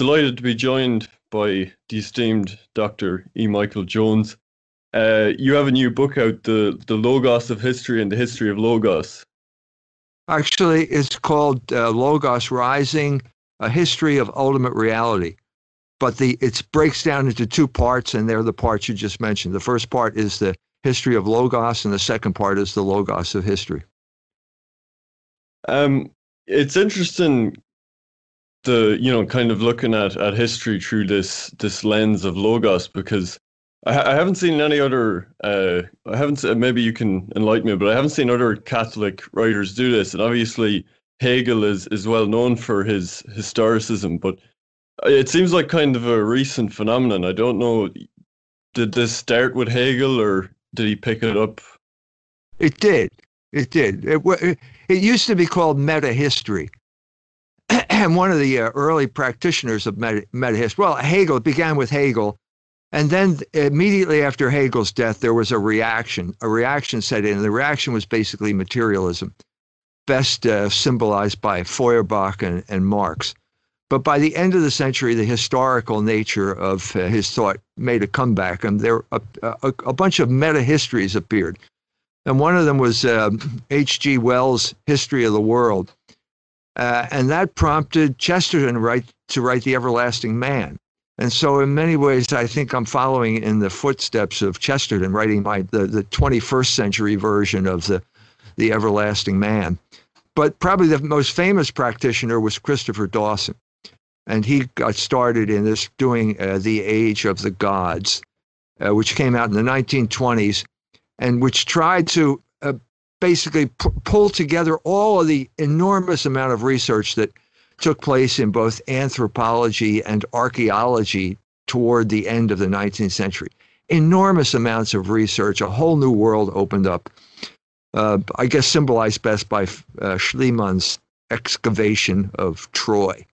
delighted to be joined by the esteemed Dr. E. Michael Jones. Uh, you have a new book out, the the Logos of History and the History of Logos. Actually, it's called uh, Logos Rising: A History of Ultimate Reality. But the it breaks down into two parts, and they're the parts you just mentioned. The first part is the history of Logos, and the second part is the Logos of history. Um, it's interesting the you know kind of looking at at history through this this lens of logos because I, I haven't seen any other uh I haven't maybe you can enlighten me but I haven't seen other Catholic writers do this and obviously Hegel is is well known for his historicism but it seems like kind of a recent phenomenon. I don't know did this start with Hegel or did he pick it up? It did. It did. It, it used to be called meta history and one of the uh, early practitioners of meta, history. Well, Hegel began with Hegel, and then immediately after Hegel's death, there was a reaction. A reaction set in. and The reaction was basically materialism, best uh, symbolized by Feuerbach and, and, Marx. But by the end of the century, the historical nature of uh, his thought made a comeback, and there a, a, a bunch of meta histories appeared. And one of them was H.G. Um, Wells' History of the World uh, and that prompted Chesterton write, to write The Everlasting Man. And so, in many ways, I think I'm following in the footsteps of Chesterton, writing my the, the 21st century version of the the Everlasting Man. But probably the most famous practitioner was Christopher Dawson, and he got started in this doing uh, the Age of the Gods, uh, which came out in the 1920s, and which tried to basically p- pull together all of the enormous amount of research that took place in both anthropology and archaeology toward the end of the 19th century. Enormous amounts of research, a whole new world opened up. Uh, I guess symbolized best by uh, Schliemann's excavation of Troy.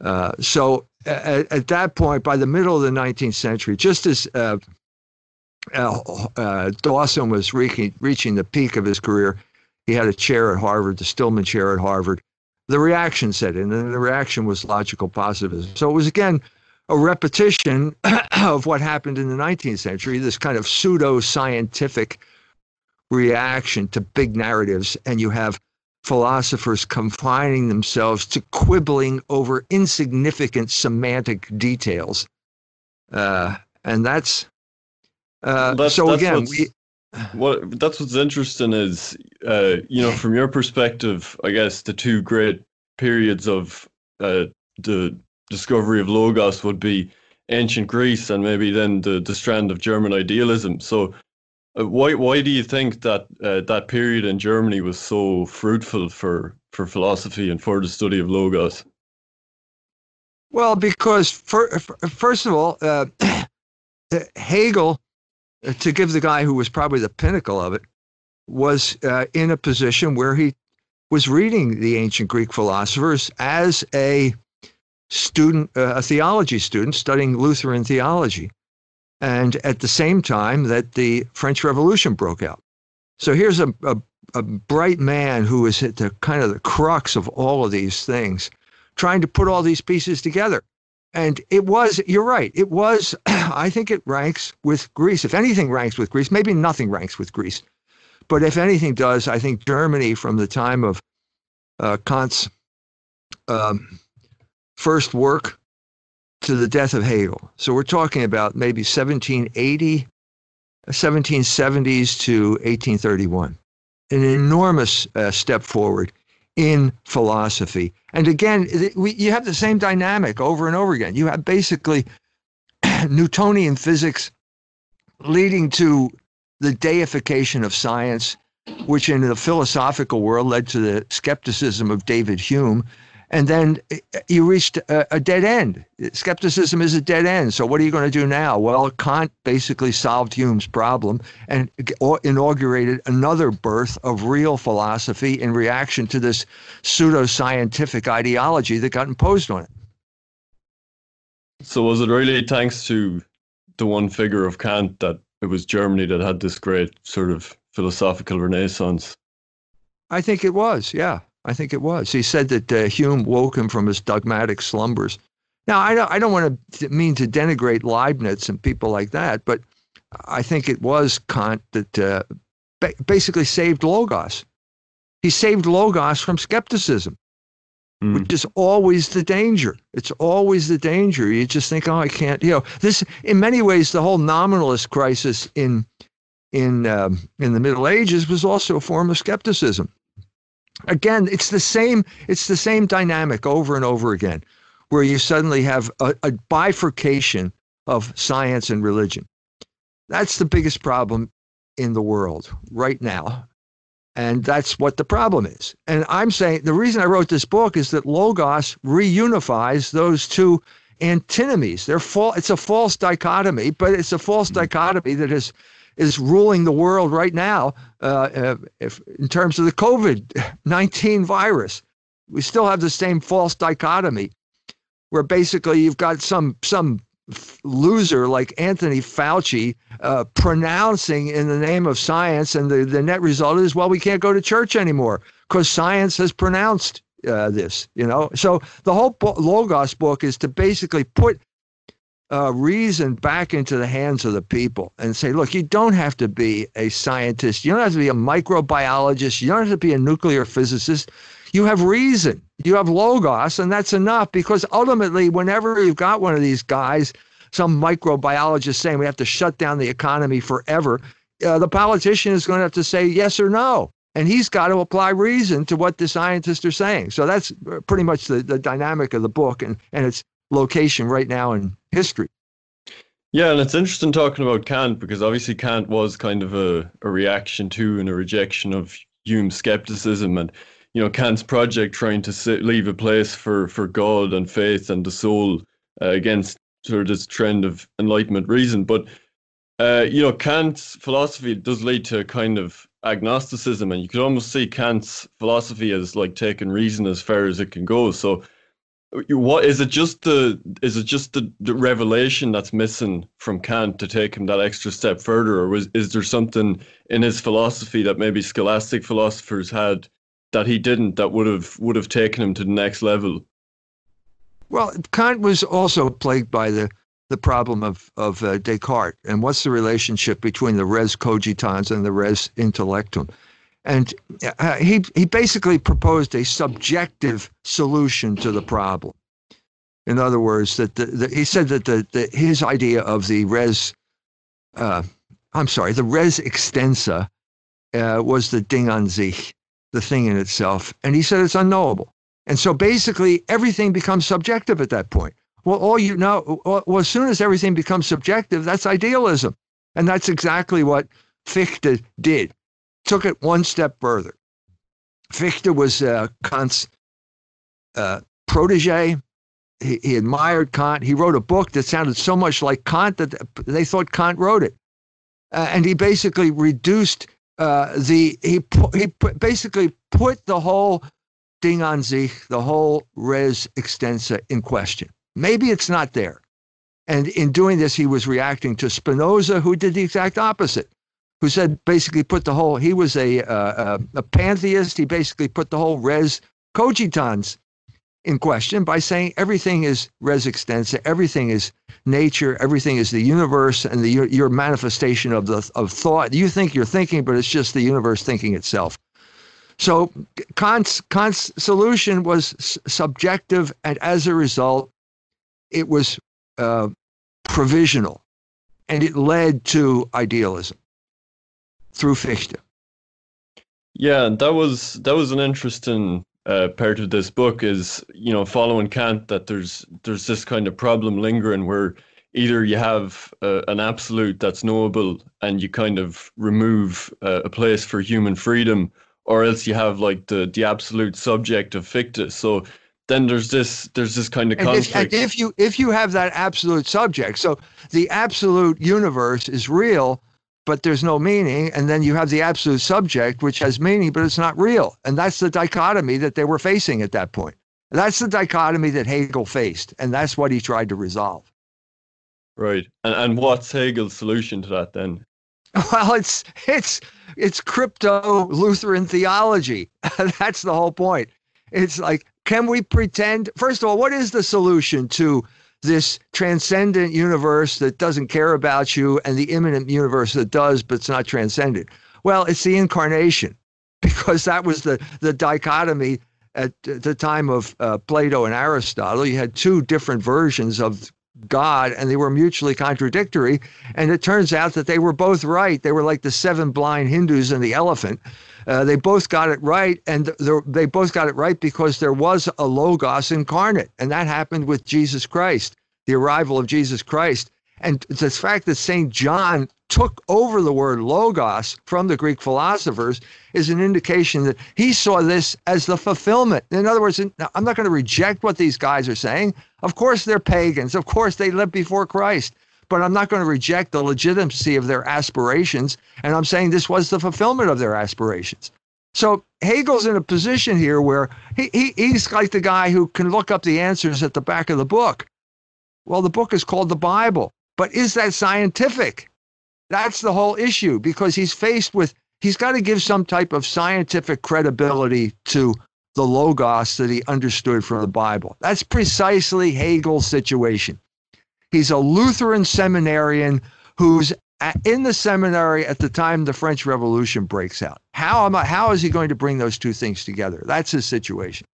Uh, so at, at, that point, by the middle of the 19th century, just as uh, Dawson was reaching, reaching the peak of his career. He had a chair at Harvard, the Stillman Chair at Harvard. The reaction set in, and the reaction was logical positivism. So it was again a repetition of what happened in the 19th century, this kind of pseudo scientific reaction to big narratives. And you have philosophers confining themselves to quibbling over insignificant semantic details. Uh, and that's uh, that's, so that's again, we what that's what's interesting is uh, you know from your perspective, I guess the two great periods of uh, the discovery of logos would be ancient Greece and maybe then the the strand of German idealism. So. Uh, why why do you think that uh, that period in Germany was so fruitful for for philosophy and for the study of logos? Well, because for, for, first of all, uh, Hegel to give the guy who was probably the pinnacle of it, was uh, in a position where he was reading the ancient Greek philosophers as a student, uh, a theology student studying Lutheran theology. And at the same time that the French Revolution broke out. So here's a, a, a bright man who is at the kind of the crux of all of these things, trying to put all these pieces together. And it was, you're right, it was, I think it ranks with Greece. If anything ranks with Greece, maybe nothing ranks with Greece. But if anything does, I think Germany from the time of uh, Kant's um, first work to the death of Hegel. So we're talking about maybe 1780, 1770s to 1831. An enormous uh, step forward in philosophy. And again, we, you have the same dynamic over and over again. You have basically Newtonian physics leading to the deification of science, which in the philosophical world led to the skepticism of David Hume and then you reached a, a, dead end. Skepticism is a dead end. So what are you going to do now? Well, Kant basically solved Hume's problem and inaugurated another birth of real philosophy in reaction to this pseudo-scientific ideology that got imposed on it. So was it really thanks to the one figure of Kant that it was Germany that had this great sort of philosophical renaissance? I think it was, yeah. I think it was. He said that uh, Hume woke him from his dogmatic slumbers Now, I don't, I don't want to mean to denigrate Leibniz and people like that, but I think it was Kant that uh, ba- basically saved Logos. He saved Logos from skepticism, mm. which is always the danger. It's always the danger. You just think, oh, I can't. You know, this in many ways, the whole nominalist crisis in in um, in the Middle Ages was also a form of skepticism. Again, it's the same. It's the same dynamic over and over again, where you suddenly have a, a bifurcation of science and religion. That's the biggest problem in the world right now. And that's what the problem is. And I'm saying the reason I wrote this book is that Logos reunifies those two antinomies. They're fa- it's a false dichotomy, but it's a false mm-hmm. dichotomy that is is ruling the world right now uh, uh if, in terms of the COVID 19 virus. We still have the same false dichotomy where basically you've got some some loser like Anthony Fauci uh, pronouncing in the name of science, and the, the net result is, well, we can't go to church anymore because science has pronounced uh, this. You know, so the whole bo- Logos book is to basically put uh, reason back into the hands of the people and say, look, you don't have to be a scientist, you don't have to be a microbiologist, you don't have to be a nuclear physicist. You have reason, you have logos, and that's enough because ultimately, whenever you've got one of these guys, some microbiologist saying we have to shut down the economy forever, uh, the politician is going to have to say yes or no. And he's got to apply reason to what the scientists are saying. So that's uh, pretty much the, the dynamic of the book and, and its location right now in history. Yeah, and it's interesting talking about Kant because obviously Kant was kind of a, a reaction to and a rejection of Hume's skepticism. And you know Kant's project trying to sit, leave a place for for God and faith and the soul uh, against sort of this trend of enlightenment reason. But uh, you know Kant's philosophy does lead to a kind of agnosticism, and you could almost see Kant's philosophy as like taking reason as far as it can go. So what is it just the is it just the, the revelation that's missing from Kant to take him that extra step further or was, is there something in his philosophy that maybe scholastic philosophers had that he didn't that would have would have taken him to the next level. Well, Kant was also plagued by the the problem of of uh, Descartes and what's the relationship between the res cogitans and the res intellectum. And uh, he he basically proposed a subjective solution to the problem. In other words, that the, the he said that the, the his idea of the res, uh, I'm sorry, the res extensa uh, was the Ding an sich, the thing in itself. And he said it's unknowable. And so basically everything becomes subjective at that point. Well, all you know, well, as soon as everything becomes subjective, that's idealism. And that's exactly what Fichte did. Took it one step further. Fichte was uh, Kant's uh, protege. He, he admired Kant. He wrote a book that sounded so much like Kant that they thought Kant wrote it. Uh, and he basically reduced uh, the he he basically put the whole Ding an sich, the whole res extensa in question. Maybe it's not there. And in doing this, he was reacting to Spinoza, who did the exact opposite, who said basically put the whole, he was a, uh, a, pantheist. He basically put the whole res cogitans in question by saying everything is res extensa, everything is nature, everything is the universe and the your manifestation of the of thought. You think you're thinking, but it's just the universe thinking itself. So Kant's Kant's solution was s- subjective, and as a result, it was uh, provisional, and it led to idealism through Fichte. Yeah, that was that was an interesting uh, part of this book is you know following Kant that there's there's this kind of problem lingering where either you have uh, an absolute that's knowable and you kind of remove uh, a place for human freedom, or else you have like the the absolute subject of Fichte. So then there's this there's this kind of conflict. And if, and if you if you have that absolute subject, so the absolute universe is real, but there's no meaning. And then you have the absolute subject, which has meaning, but it's not real. And that's the dichotomy that they were facing at that point. That's the dichotomy that Hegel faced, and that's what he tried to resolve. Right. And and what's Hegel's solution to that then? Well, it's it's it's crypto Lutheran theology. that's the whole point. It's like, can we pretend? First of all, what is the solution to this transcendent universe that doesn't care about you and the immanent universe that does, but it's not transcendent. Well, it's the incarnation because that was the, the dichotomy at the time of uh, Plato and Aristotle. You had two different versions of God and they were mutually contradictory. And it turns out that they were both right. They were like the seven blind Hindus and the elephant. Uh, they both got it right, and they both got it right because there was a Logos incarnate, and that happened with Jesus Christ, the arrival of Jesus Christ. And the fact that St. John took over the word logos from the Greek philosophers is an indication that he saw this as the fulfillment. In other words, I'm not going to reject what these guys are saying. Of course, they're pagans. Of course, they lived before Christ. But I'm not going to reject the legitimacy of their aspirations. And I'm saying this was the fulfillment of their aspirations. So Hegel's in a position here where he, he, he's like the guy who can look up the answers at the back of the book. Well, the book is called the Bible. But is that scientific? That's the whole issue because he's faced with, he's got to give some type of scientific credibility to the Logos that he understood from the Bible. That's precisely Hegel's situation. He's a Lutheran seminarian who's in the seminary at the time the French Revolution breaks out. How am I, how is he going to bring those two things together? That's his situation.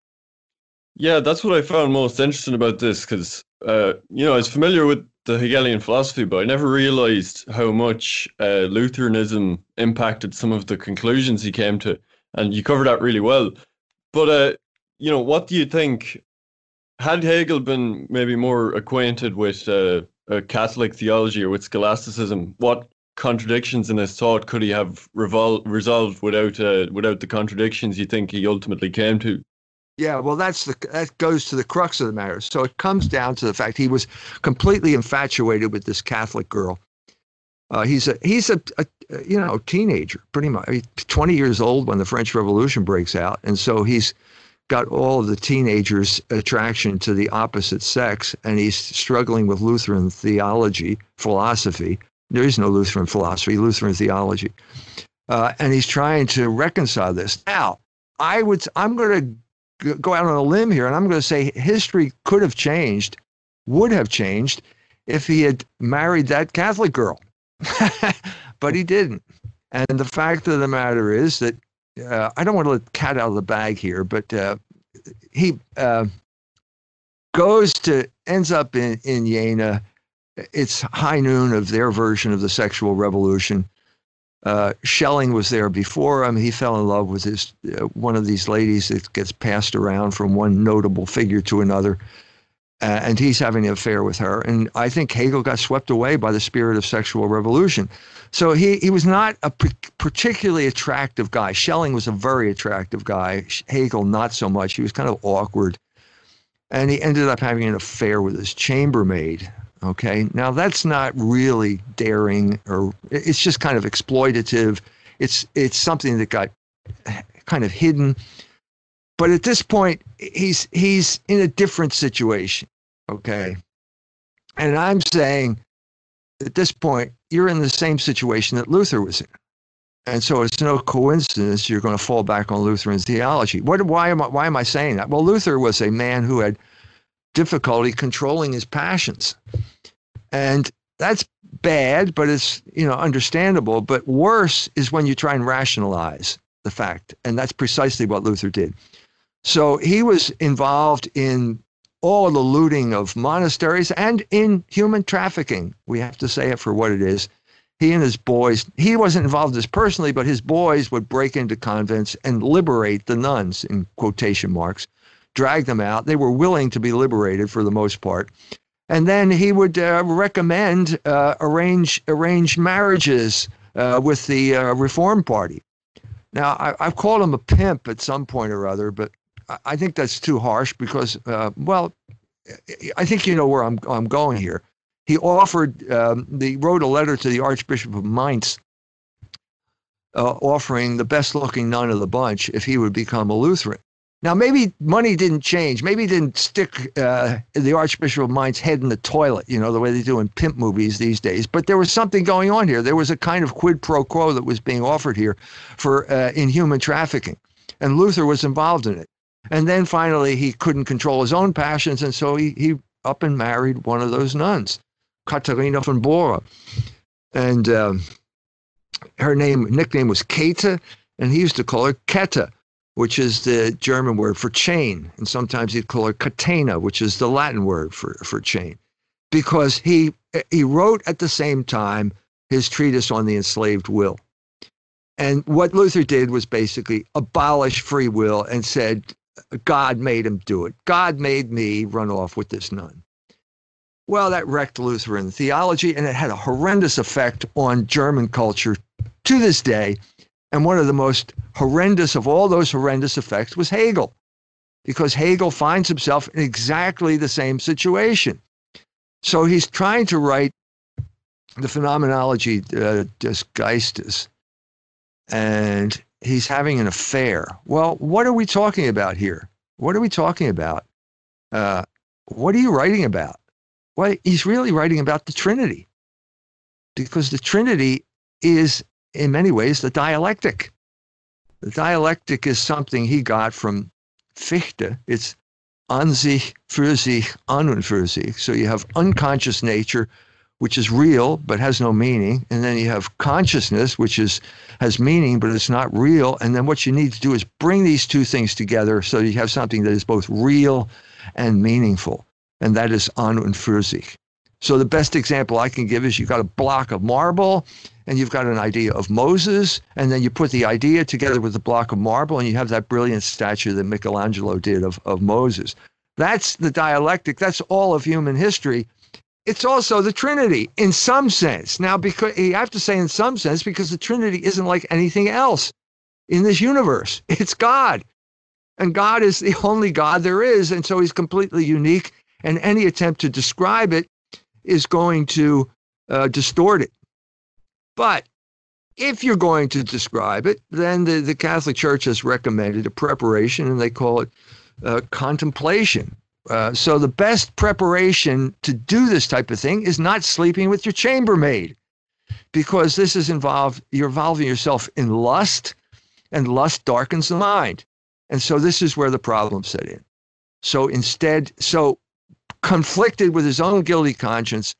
Yeah, that's what I found most interesting about this because uh, you know I was familiar with the Hegelian philosophy, but I never realized how much uh, Lutheranism impacted some of the conclusions he came to, and you covered that really well. But uh, you know, what do you think? Had Hegel been maybe more acquainted with uh, Catholic theology or with scholasticism, what contradictions in his thought could he have revol- resolved without uh, without the contradictions you think he ultimately came to? Yeah, well, that's the that goes to the crux of the matter. So it comes down to the fact he was completely infatuated with this Catholic girl. Uh, he's a he's a, a, you know teenager, pretty much twenty years old when the French Revolution breaks out, and so he's got all of the teenagers' attraction to the opposite sex, and he's struggling with Lutheran theology, philosophy. There is no Lutheran philosophy, Lutheran theology, uh, and he's trying to reconcile this. Now, I would I'm going to go out on a limb here, and I'm going to say history could have changed, would have changed, if he had married that Catholic girl. but he didn't. And the fact of the matter is that uh, I don't want to let the cat out of the bag here, but uh, he uh, goes to, ends up in, in Jena. It's high noon of their version of the sexual revolution. Uh, Schelling was there before him. He fell in love with his uh, one of these ladies that gets passed around from one notable figure to another, uh, and he's having an affair with her. And I think Hegel got swept away by the spirit of sexual revolution. So he he was not a particularly attractive guy. Schelling was a very attractive guy. Hegel not so much. He was kind of awkward, and he ended up having an affair with his chambermaid, Okay. Now that's not really daring or it's just kind of exploitative. It's it's something that got kind of hidden. But at this point, he's he's in a different situation. Okay. And I'm saying at this point, you're in the same situation that Luther was in. And so it's no coincidence you're going to fall back on Lutheran theology. What, why, am I, why am I saying that? Well, Luther was a man who had difficulty controlling his passions. And that's bad, but it's, you know, understandable. But worse is when you try and rationalize the fact. And that's precisely what Luther did. So he was involved in all the looting of monasteries and in human trafficking. We have to say it for what it is. He and his boys, he wasn't involved in this personally, but his boys would break into convents and liberate the nuns, in quotation marks, drag them out. They were willing to be liberated for the most part. And then he would uh, recommend uh, arrange arrange marriages uh, with the uh, Reform Party. Now, I, have called him a pimp at some point or other, but I think that's too harsh because, uh, well, I think you know where I'm I'm going here. He offered, um, he wrote a letter to the Archbishop of Mainz, uh, offering the best looking nun of the bunch if he would become a Lutheran. Now, maybe money didn't change. Maybe didn't stick uh, the Archbishop of Mainz head in the toilet, you know, the way they do in pimp movies these days. But there was something going on here. There was a kind of quid pro quo that was being offered here for uh, in human trafficking, and Luther was involved in it. And then finally, he couldn't control his own passions, and so he he up and married one of those nuns, Katharina von Bora. And um, her name, nickname was Käthe, and he used to call her Kette, which is the German word for chain. And sometimes he'd call her catena, which is the Latin word for, for chain. Because he, he wrote at the same time his treatise on the enslaved will. And what Luther did was basically abolish free will and said, God made him do it. God made me run off with this nun. Well, that wrecked Lutheran theology and it had a horrendous effect on German culture to this day. And one of the most horrendous of all those horrendous effects was Hegel, because Hegel finds himself in exactly the same situation. So he's trying to write the phenomenology uh, des Geistes, and he's having an affair. Well, what are we talking about here? What are we talking about? Uh, what are you writing about? Well, he's really writing about the Trinity, because the Trinity is, in many ways, the dialectic. The dialectic is something he got from Fichte. It's an sich, für sich, an und für sich. So you have unconscious nature, which is real but has no meaning, and then you have consciousness, which is has meaning but it's not real. And then what you need to do is bring these two things together so you have something that is both real and meaningful, and that is an und für sich. So the best example I can give is you've got a block of marble and you've got an idea of Moses, and then you put the idea together with the block of marble, and you have that brilliant statue that Michelangelo did of, of Moses. That's the dialectic. That's all of human history it's also the Trinity in some sense. Now, because you have to say in some sense, because the Trinity isn't like anything else in this universe. It's God. And God is the only God there is. And so he's completely unique. And any attempt to describe it is going to uh, distort it. But if you're going to describe it, then the, the Catholic Church has recommended a preparation, and they call it uh, contemplation. Uh, so the best preparation to do this type of thing is not sleeping with your chambermaid, because this is involved. You're involving yourself in lust, and lust darkens the mind, and so this is where the problem set in. So instead, so conflicted with his own guilty conscience,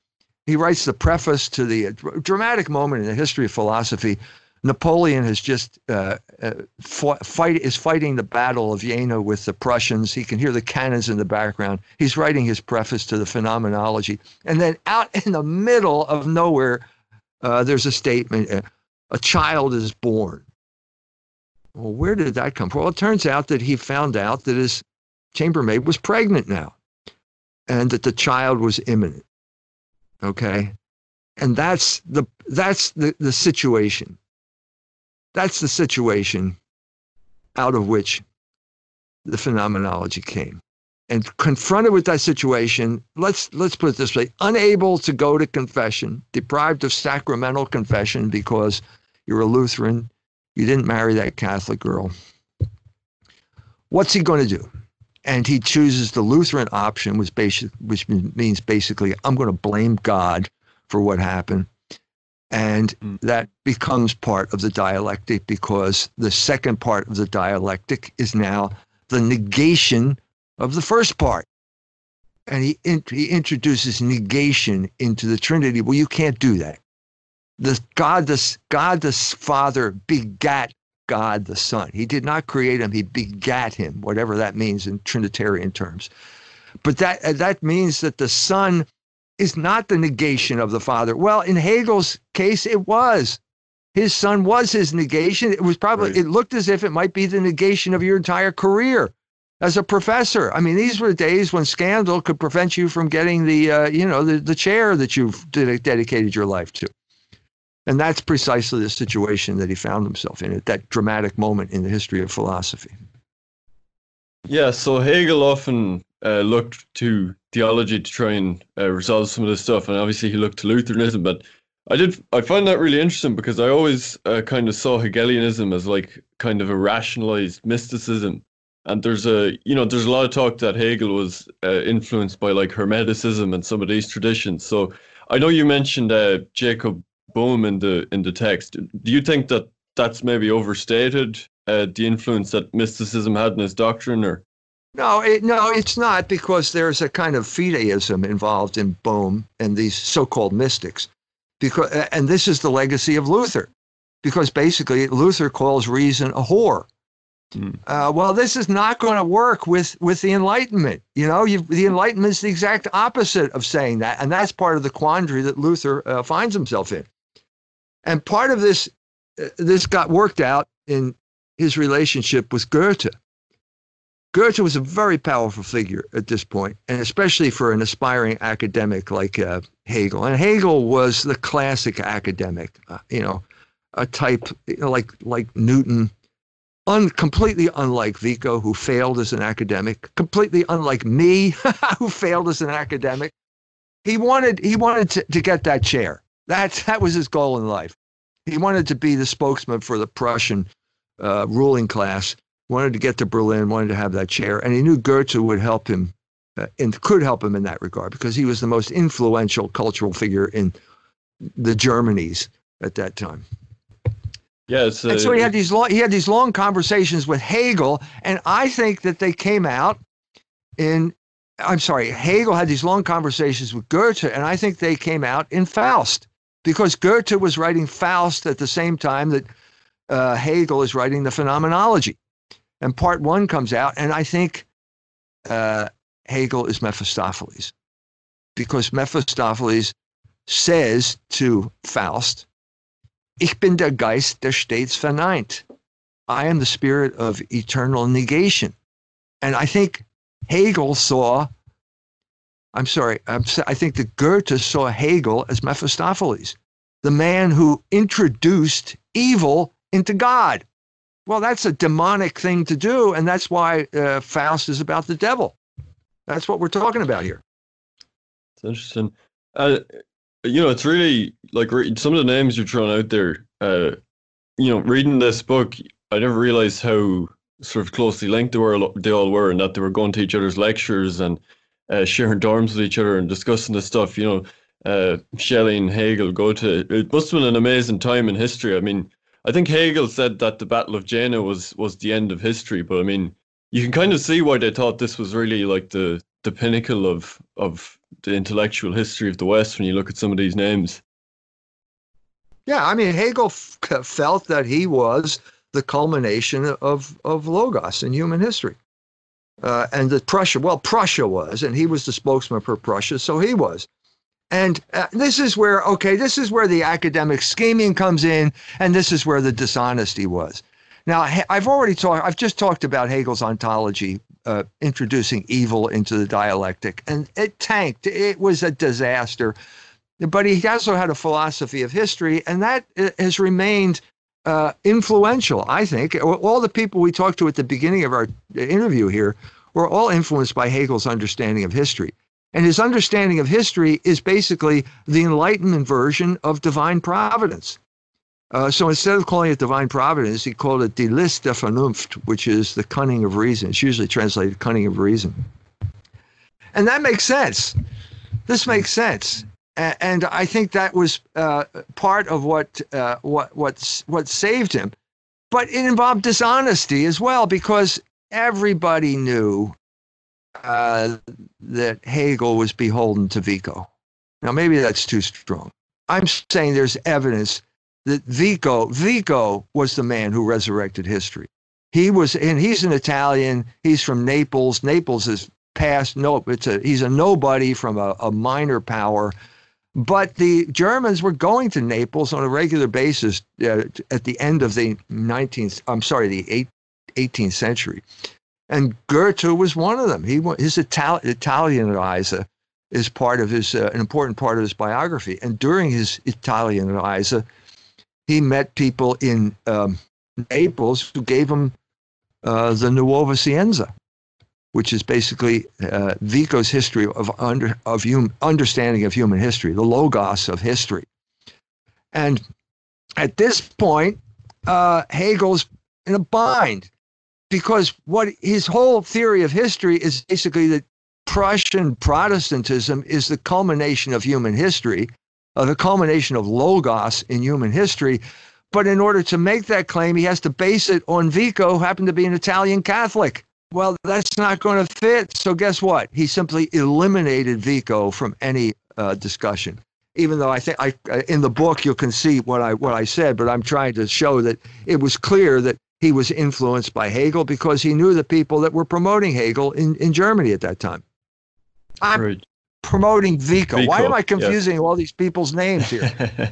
he writes the preface to the dramatic moment in the history of philosophy Napoleon has just uh, uh, fought, fight is fighting the Battle of Jena with the Prussians. He can hear the cannons in the background. He's writing his preface to the Phenomenology, and then out in the middle of nowhere, uh, there's a statement: uh, "A child is born." Well, where did that come from? Well, it turns out that he found out that his chambermaid was pregnant now, and that the child was imminent. Okay, and that's the that's the the situation that's the situation out of which the phenomenology came. And confronted with that situation, let's let's put it this way: unable to go to confession, deprived of sacramental confession because you're a Lutheran, you didn't marry that Catholic girl. What's he going to do? And he chooses the Lutheran option, which, basic, which means basically, I'm going to blame God for what happened. And mm. that becomes part of the dialectic because the second part of the dialectic is now the negation of the first part. And he, in, he introduces negation into the Trinity. Well, you can't do that. The God, the, God the Father begat God the Son. He did not create him, he begat him, whatever that means in Trinitarian terms. But that, that means that the Son is not the negation of the Father. Well, in Hegel's case, it was. His son was his negation. It was probably, right. it looked as if it might be the negation of your entire career as a professor. I mean, these were days when scandal could prevent you from getting the, uh, you know, the, the chair that you've dedicated your life to. And that's precisely the situation that he found himself in at that dramatic moment in the history of philosophy. Yeah, so Hegel often uh, looked to theology to try and uh, resolve some of this stuff, and obviously he looked to Lutheranism. But I did I find that really interesting because I always uh, kind of saw Hegelianism as like kind of a rationalized mysticism. And there's a you know there's a lot of talk that Hegel was uh, influenced by like Hermeticism and some of these traditions. So I know you mentioned uh, Jacob Boehme in the in the text. Do you think that that's maybe overstated uh, the influence that mysticism had in his doctrine, or No, it, no, it's not because there's a kind of fideism involved in Boehme and these so-called mystics, because and this is the legacy of Luther, because basically Luther calls reason a whore. Mm. Uh, well, this is not going to work with with the Enlightenment. You know, the Enlightenment is the exact opposite of saying that, and that's part of the quandary that Luther uh, finds himself in. And part of this uh, this got worked out in his relationship with Goethe Goethe was a very powerful figure at this point, and especially for an aspiring academic like uh, Hegel. And Hegel was the classic academic, uh, you know, a type you know, like like Newton, un, completely unlike Vico, who failed as an academic, completely unlike me, who failed as an academic. He wanted he wanted to, to get that chair. That that was his goal in life. He wanted to be the spokesman for the Prussian uh, ruling class wanted to get to Berlin, wanted to have that chair, and he knew Goethe would help him uh, and could help him in that regard because he was the most influential cultural figure in the Germanies at that time. Yes, uh, and so he had these long he had these long conversations with Hegel, and I think that they came out in. I'm sorry, Hegel had these long conversations with Goethe, and I think they came out in Faust because Goethe was writing Faust at the same time that uh, Hegel is writing the Phenomenology and part one comes out, and I think uh, Hegel is Mephistopheles because Mephistopheles says to Faust, Ich bin der Geist, der stets verneint. I am the spirit of eternal negation. And I think Hegel saw, I'm sorry, I'm, I think that Goethe saw Hegel as Mephistopheles, the man who introduced evil into God. Well, that's a demonic thing to do, and that's why uh, Faust is about the devil. That's what we're talking about here. It's interesting. Uh, you know, it's really like some of the names you're throwing out there. Uh, you know, reading this book, I never realized how sort of closely linked they were. They all were, and that they were going to each other's lectures and uh, sharing dorms with each other and discussing this stuff. You know, uh, Schelling, Hegel, Goethe. It must have been an amazing time in history. I mean, I think Hegel said that the Battle of Jena was was the end of history, but I mean, you can kind of see why they thought this was really like the the pinnacle of of the intellectual history of the West when you look at some of these names. Yeah, I mean, Hegel f- felt that he was the culmination of of logos in human history. Uh, and that Prussia, well, Prussia was, and he was the spokesman for Prussia, so he was. And uh, this is where, okay, this is where the academic scheming comes in, and this is where the dishonesty was. Now, I've already talked, I've just talked about Hegel's ontology, uh, introducing evil into the dialectic, and it tanked. It was a disaster. But he also had a philosophy of history, and that uh, has remained uh, influential, I think. All the people we talked to at the beginning of our interview here were all influenced by Hegel's understanding of history. And his understanding of history is basically the Enlightenment version of divine providence. Uh, so instead of calling it divine providence, he called it die List der Vernunft, which is the cunning of reason. It's usually translated cunning of reason. And that makes sense. This makes sense. And I think that was uh, part of what, uh, what, what, what saved him. But it involved dishonesty as well, because everybody knew uh, that Hegel was beholden to Vico. Now, maybe that's too strong. I'm saying there's evidence that Vico, Vico was the man who resurrected history. He was, and he's an Italian. He's from Naples. Naples is past. No, it's a he's a nobody from a, a minor power. But the Germans were going to Naples on a regular basis uh, at the end of the 19th. I'm sorry, the 18th century and Goethe was one of them. He his Ital- Italienreise is part of his uh, an important part of his biography. And during his Italienreise, he met people in um, Naples who gave him uh, the Nuova Scienza, which is basically uh, Vico's history of under of hum, understanding of human history, the logos of history. And at this point, uh, Hegel's in a bind because what his whole theory of history is basically that Prussian Protestantism is the culmination of human history, uh, the culmination of logos in human history. But in order to make that claim, he has to base it on Vico, who happened to be an Italian Catholic. Well, that's not going to fit. So guess what? He simply eliminated Vico from any uh, discussion. Even though I think I in the book you can see what I what I said, but I'm trying to show that it was clear that he was influenced by Hegel because he knew the people that were promoting Hegel in, in Germany at that time. I'm right. promoting Vico. Why am I confusing all these people's names here?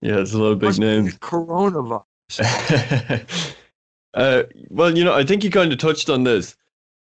yeah, it's a little big name. Coronavirus. uh, well, you know, I think you kind of touched on this,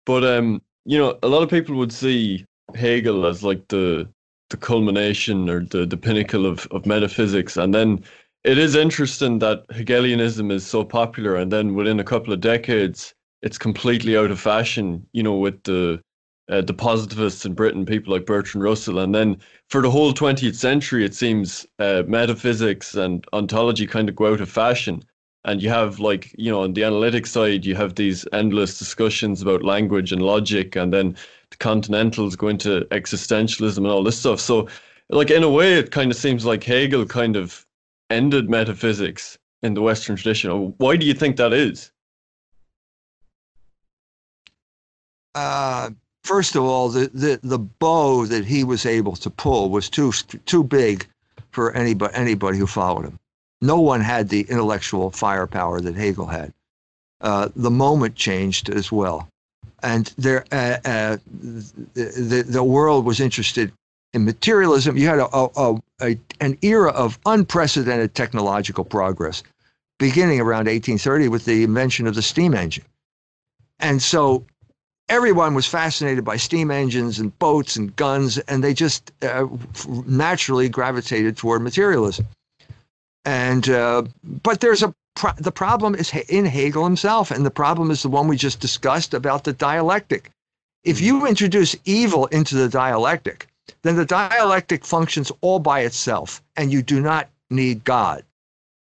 but um, you know, a lot of people would see Hegel as like the the culmination or the, the pinnacle of, of metaphysics. And then it is interesting that Hegelianism is so popular, and then within a couple of decades, it's completely out of fashion. You know, with the uh, the positivists in Britain, people like Bertrand Russell, and then for the whole 20th century, it seems uh, metaphysics and ontology kind of go out of fashion. And you have like you know on the analytic side, you have these endless discussions about language and logic, and then the Continentals go into existentialism and all this stuff. So, like in a way, it kind of seems like Hegel kind of ended metaphysics in the Western tradition. Why do you think that is? Uh, first of all, the, the, the bow that he was able to pull was too too big for anybody anybody who followed him. No one had the intellectual firepower that Hegel had. Uh, the moment changed as well and there, uh, uh, the, the world was interested in materialism. You had a, a, a, an era of unprecedented technological progress, beginning around 1830 with the invention of the steam engine. And so everyone was fascinated by steam engines and boats and guns, and they just uh, naturally gravitated toward materialism. And uh, but there's a pro- the problem is in Hegel himself, and the problem is the one we just discussed about the dialectic. If you introduce evil into the dialectic, then the dialectic functions all by itself, and you do not need God.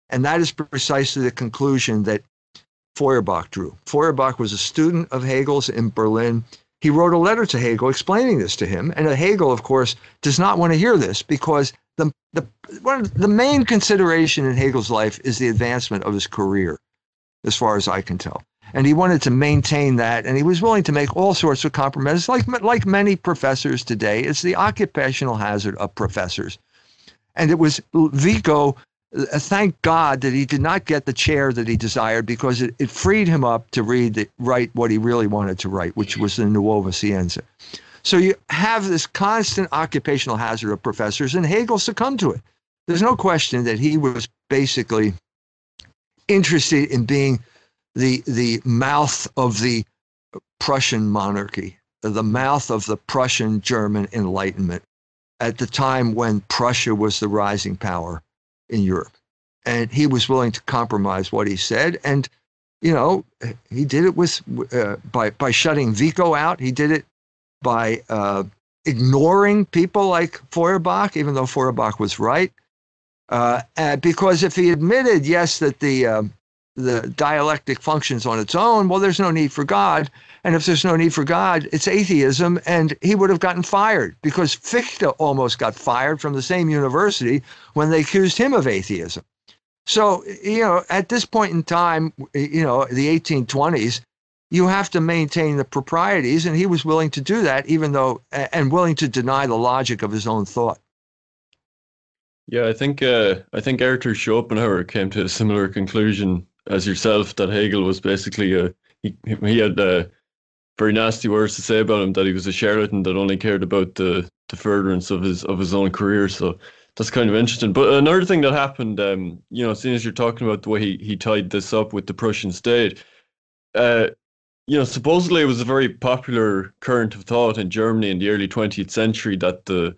And that is precisely the conclusion that Feuerbach drew. Feuerbach was a student of Hegel's in Berlin. He wrote a letter to Hegel explaining this to him. And Hegel, of course, does not want to hear this because the, the, one the main consideration in Hegel's life is the advancement of his career, as far as I can tell. And he wanted to maintain that, and he was willing to make all sorts of compromises, like, like many professors today. It's the occupational hazard of professors. And it was Vico, uh, thank God that he did not get the chair that he desired because it, it freed him up to read the, write what he really wanted to write, which was the Nuova Scienza. So you have this constant occupational hazard of professors, and Hegel succumbed to it. There's no question that he was basically interested in being the the mouth of the Prussian monarchy, the mouth of the Prussian German Enlightenment at the time when Prussia was the rising power in Europe. And he was willing to compromise what he said. And, you know, he did it with uh, by, by shutting Vico out. He did it by uh, ignoring people like Feuerbach, even though Feuerbach was right. Uh, because if he admitted, yes, that the um, the dialectic functions on its own, well, there's no need for God. And if there's no need for God, it's atheism. And he would have gotten fired because Fichte almost got fired from the same university when they accused him of atheism. So, you know, at this point in time, you know, the 1820s, you have to maintain the proprieties. And he was willing to do that, even though, and willing to deny the logic of his own thought. Yeah, I think uh, I think Arthur Schopenhauer came to a similar conclusion as yourself that Hegel was basically a he he had very nasty words to say about him that he was a charlatan that only cared about the the furtherance of his of his own career. So that's kind of interesting. But another thing that happened, um, you know, as soon as you're talking about the way he, he tied this up with the Prussian state, uh, you know, supposedly it was a very popular current of thought in Germany in the early 20th century that the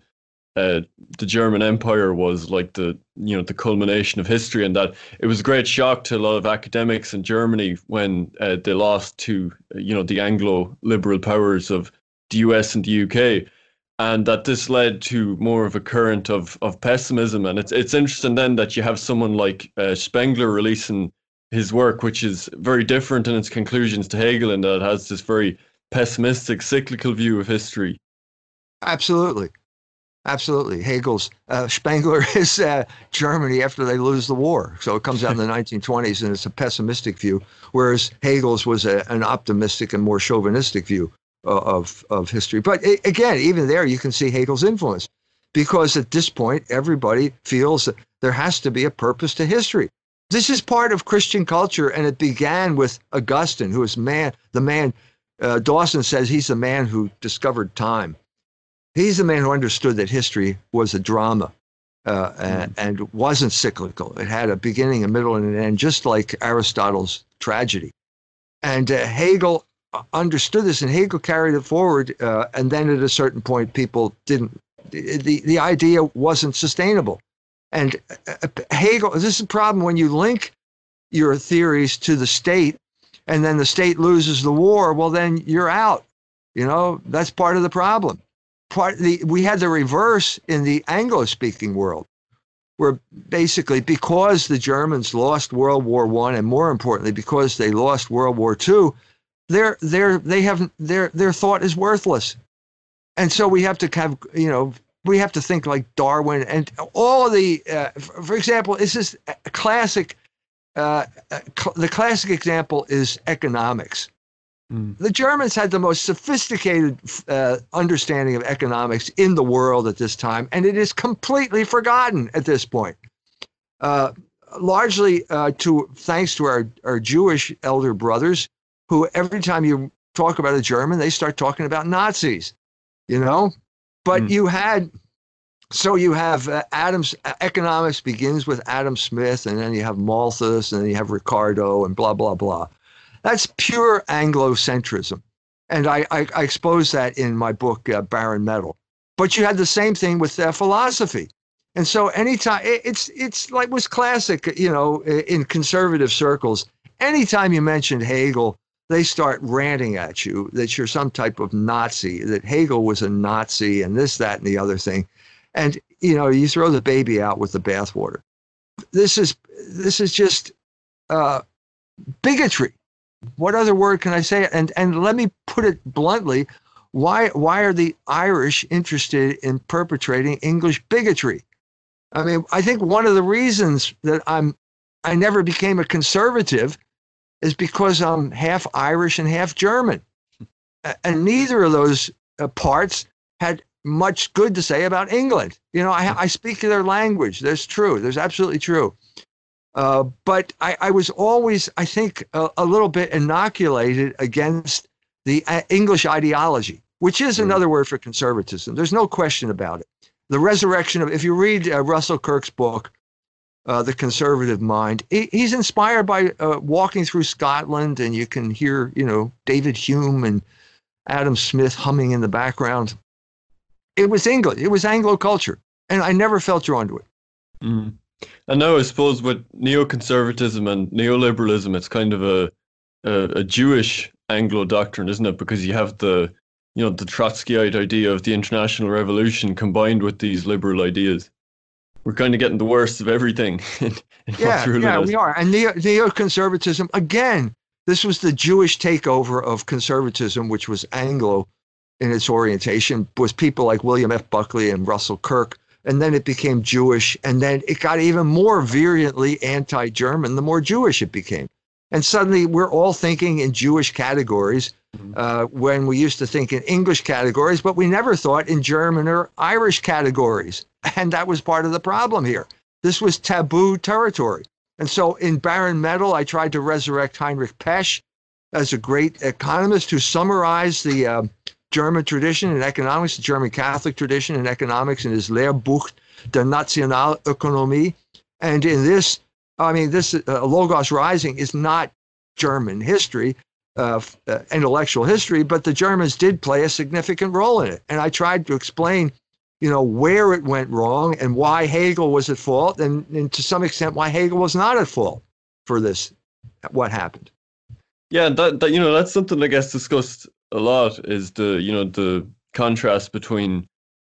uh, the German Empire was like the you know the culmination of history, and that it was a great shock to a lot of academics in Germany when uh, they lost to you know the Anglo liberal powers of the US and the UK, and that this led to more of a current of of pessimism. And it's it's interesting then that you have someone like uh, Spengler releasing his work, which is very different in its conclusions to Hegel, and that has this very pessimistic, cyclical view of history. Absolutely. Absolutely. Hegel's uh, Spengler is uh, Germany after they lose the war. So it comes out in the 1920s and it's a pessimistic view, whereas Hegel's was a, an optimistic and more chauvinistic view uh, of, of history. But it, again, even there, you can see Hegel's influence because at this point, everybody feels that there has to be a purpose to history. This is part of Christian culture, and it began with Augustine, who is man, the man. Uh, Dawson says he's the man who discovered time He's the man who understood that history was a drama uh, and, mm. and, wasn't cyclical. It had a beginning, a middle, and an end, just like Aristotle's tragedy. And uh, Hegel uh, understood this, and Hegel carried it forward. Uh, and then at a certain point, people didn't. The, the idea wasn't sustainable. And uh, uh, Hegel, this is a problem when you link your theories to the state, and then the state loses the war. Well, then you're out. You know that's part of the problem part the we had the reverse in the Anglo-speaking world, where basically because the Germans lost World War One, and more importantly because they lost World War Two, their their they have their their thought is worthless, and so we have to have you know we have to think like Darwin and all the uh, for example, this is classic. Uh, uh, cl- the classic example is economics. Mm. The Germans had the most sophisticated uh, understanding of economics in the world at this time, and it is completely forgotten at this point. Uh, largely uh, to thanks to our, our Jewish elder brothers, who every time you talk about a German, they start talking about Nazis, you know. But mm. you had so you have uh, Adams economics begins with Adam Smith, and then you have Malthus, and then you have Ricardo, and blah blah blah. That's pure Anglocentrism. And I, I, I expose that in my book, uh, Barren Metal. But you had the same thing with uh, philosophy. And so anytime it, it's it's like was classic, you know, in conservative circles. Anytime you mentioned Hegel, they start ranting at you that you're some type of Nazi, that Hegel was a Nazi, and this, that, and the other thing. And you know, you throw the baby out with the bathwater. This is this is just uh, bigotry what other word can I say? And and let me put it bluntly, why why are the Irish interested in perpetrating English bigotry? I mean, I think one of the reasons that I'm I never became a conservative is because I'm half Irish and half German. And neither of those uh, parts had much good to say about England. You know, I, I speak their language. That's true. That's absolutely true. Uh, but I, I, was always, I think, a, a, little bit inoculated against the uh, English ideology, which is mm. another word for conservatism. There's no question about it. The resurrection of, if you read uh, Russell Kirk's book, uh, The Conservative Mind, he, he's inspired by uh, walking through Scotland, and you can hear, you know, David Hume and Adam Smith humming in the background. It was English, it was Anglo culture, and I never felt drawn to it. Mm. And now I suppose with neoconservatism and neoliberalism, it's kind of a, a, a Jewish Anglo doctrine, isn't it? Because you have the you know the Trotskyite idea of the international revolution combined with these liberal ideas. We're kind of getting the worst of everything. In, in yeah, yeah, we are. And neo, neoconservatism again. This was the Jewish takeover of conservatism, which was Anglo in its orientation. Was people like William F. Buckley and Russell Kirk and then it became Jewish, and then it got even more virulently anti German the more Jewish it became. And suddenly we're all thinking in Jewish categories mm-hmm. uh, when we used to think in English categories, but we never thought in German or Irish categories. And that was part of the problem here. This was taboo territory. And so in Barren Metal, I tried to resurrect Heinrich Pesch as a great economist who summarized the uh, German tradition in economics, the German Catholic tradition in economics, in his Lehrbuch der Nationalökonomie. And in this, I mean, this uh, Logos Rising is not German history, uh, uh, intellectual history, but the Germans did play a significant role in it. And I tried to explain, you know, where it went wrong and why Hegel was at fault, and, and to some extent why Hegel was not at fault for this, what happened. Yeah, that, that you know that's something I guess discussed a lot is the you know the contrast between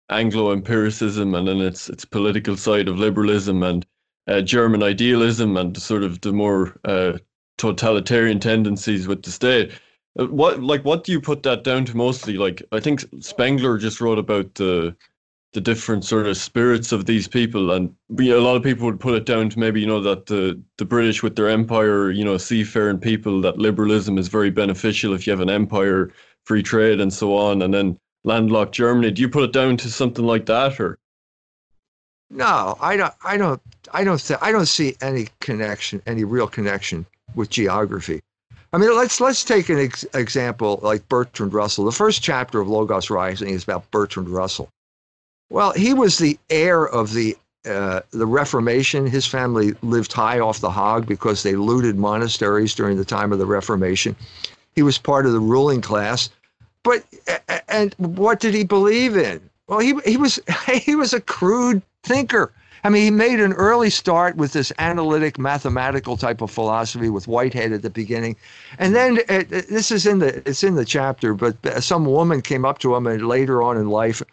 Anglo empiricism and then its its political side of liberalism and uh, German idealism and sort of the more uh, totalitarian tendencies with the state. Uh, what like what do you put that down to mostly? Like I think Spengler just wrote about the the different sort of spirits of these people, and a lot of people would put it down to maybe you know that the the British with their empire, you know, seafaring people, that liberalism is very beneficial if you have an empire, free trade, and so on, and then landlocked Germany. Do you put it down to something like that, or? No, I don't. I don't. I don't. Th- I don't see any connection, any real connection with geography. I mean, let's let's take an ex- example like Bertrand Russell. The first chapter of Logos Rising is about Bertrand Russell. Well, he was the heir of the uh, the Reformation. His family lived high off the hog because they looted monasteries during the time of the Reformation. He was part of the ruling class, but and what did he believe in? Well, he he was he was a crude thinker. I mean, he made an early start with this analytic, mathematical type of philosophy with Whitehead at the beginning, and then it, it, this is in the it's in the chapter. But uh, some woman came up to him and later on in life,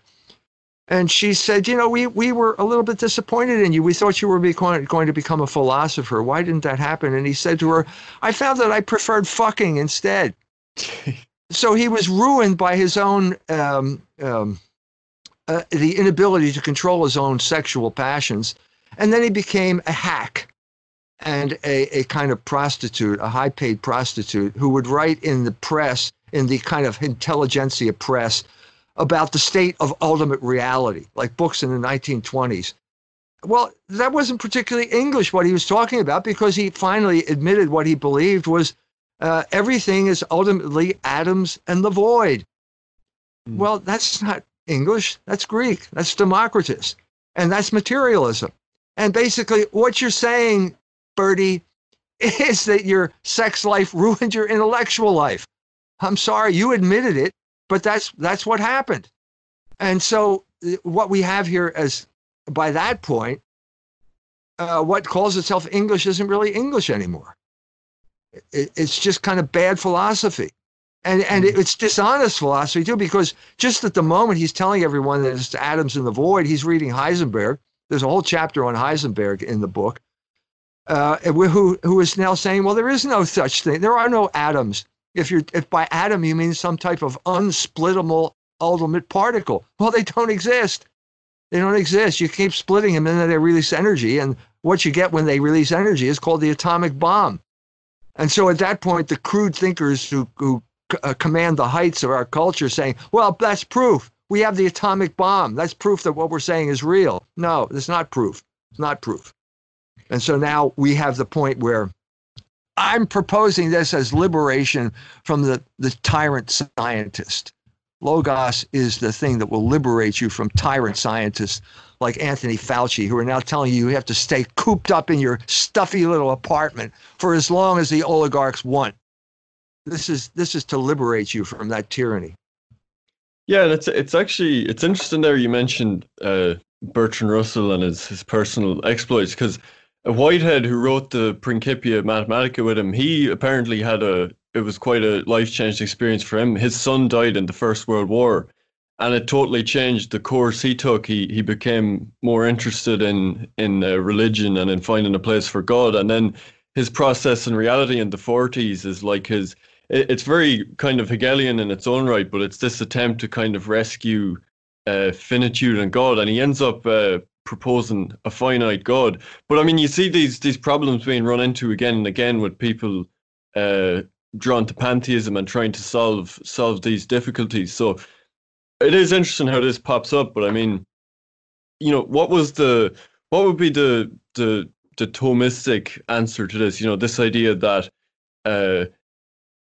and she said, "You know, we we were a little bit disappointed in you. We thought you were going to become a philosopher. Why didn't that happen?" And he said to her, "I found that I preferred fucking instead." so he was ruined by his own. Um, um, uh, the inability to control his own sexual passions. And then he became a hack and a, a kind of prostitute, a high paid prostitute who would write in the press, in the kind of intelligentsia press, about the state of ultimate reality, like books in the 1920s. Well, that wasn't particularly English what he was talking about because he finally admitted what he believed was uh, everything is ultimately atoms and the void. Mm. Well, that's not English, that's Greek, that's Democritus, and that's materialism. And basically, what you're saying, Bertie, is that your sex life ruined your intellectual life. I'm sorry, you admitted it, but that's that's what happened. And so, uh, what we have here as by that point, uh, what calls itself English isn't really English anymore. It, it's just kind of bad philosophy. And, and mm-hmm. it's dishonest philosophy too, because just at the moment he's telling everyone that it's atoms in the void, he's reading Heisenberg. There's a whole chapter on Heisenberg in the book, uh, who, who is now saying, well, there is no such thing. There are no atoms. If you're if by atom you mean some type of unsplittable ultimate particle, well, they don't exist. They don't exist. You keep splitting them, and then they release energy. And what you get when they release energy is called the atomic bomb. And so at that point, the crude thinkers who, who uh, command the heights of our culture saying, well, that's proof. We have the atomic bomb. That's proof that what we're saying is real. No, it's not proof. It's not proof. And so now we have the point where I'm proposing this as liberation from the, the tyrant scientist. Logos is the thing that will liberate you from tyrant scientists like Anthony Fauci, who are now telling you you have to stay cooped up in your stuffy little apartment for as long as the oligarchs want. This is this is to liberate you from that tyranny. Yeah, and it's it's actually it's interesting there. You mentioned uh, Bertrand Russell and his his personal exploits because Whitehead, who wrote the Principia Mathematica with him, he apparently had a it was quite a life changing experience for him. His son died in the First World War, and it totally changed the course he took. He he became more interested in in uh, religion and in finding a place for God. And then his process in reality in the forties is like his it's very kind of Hegelian in its own right, but it's this attempt to kind of rescue uh, finitude and God, and he ends up uh, proposing a finite God. But I mean, you see these these problems being run into again and again with people uh, drawn to pantheism and trying to solve solve these difficulties. So it is interesting how this pops up. But I mean, you know, what was the what would be the the the Thomistic answer to this? You know, this idea that uh,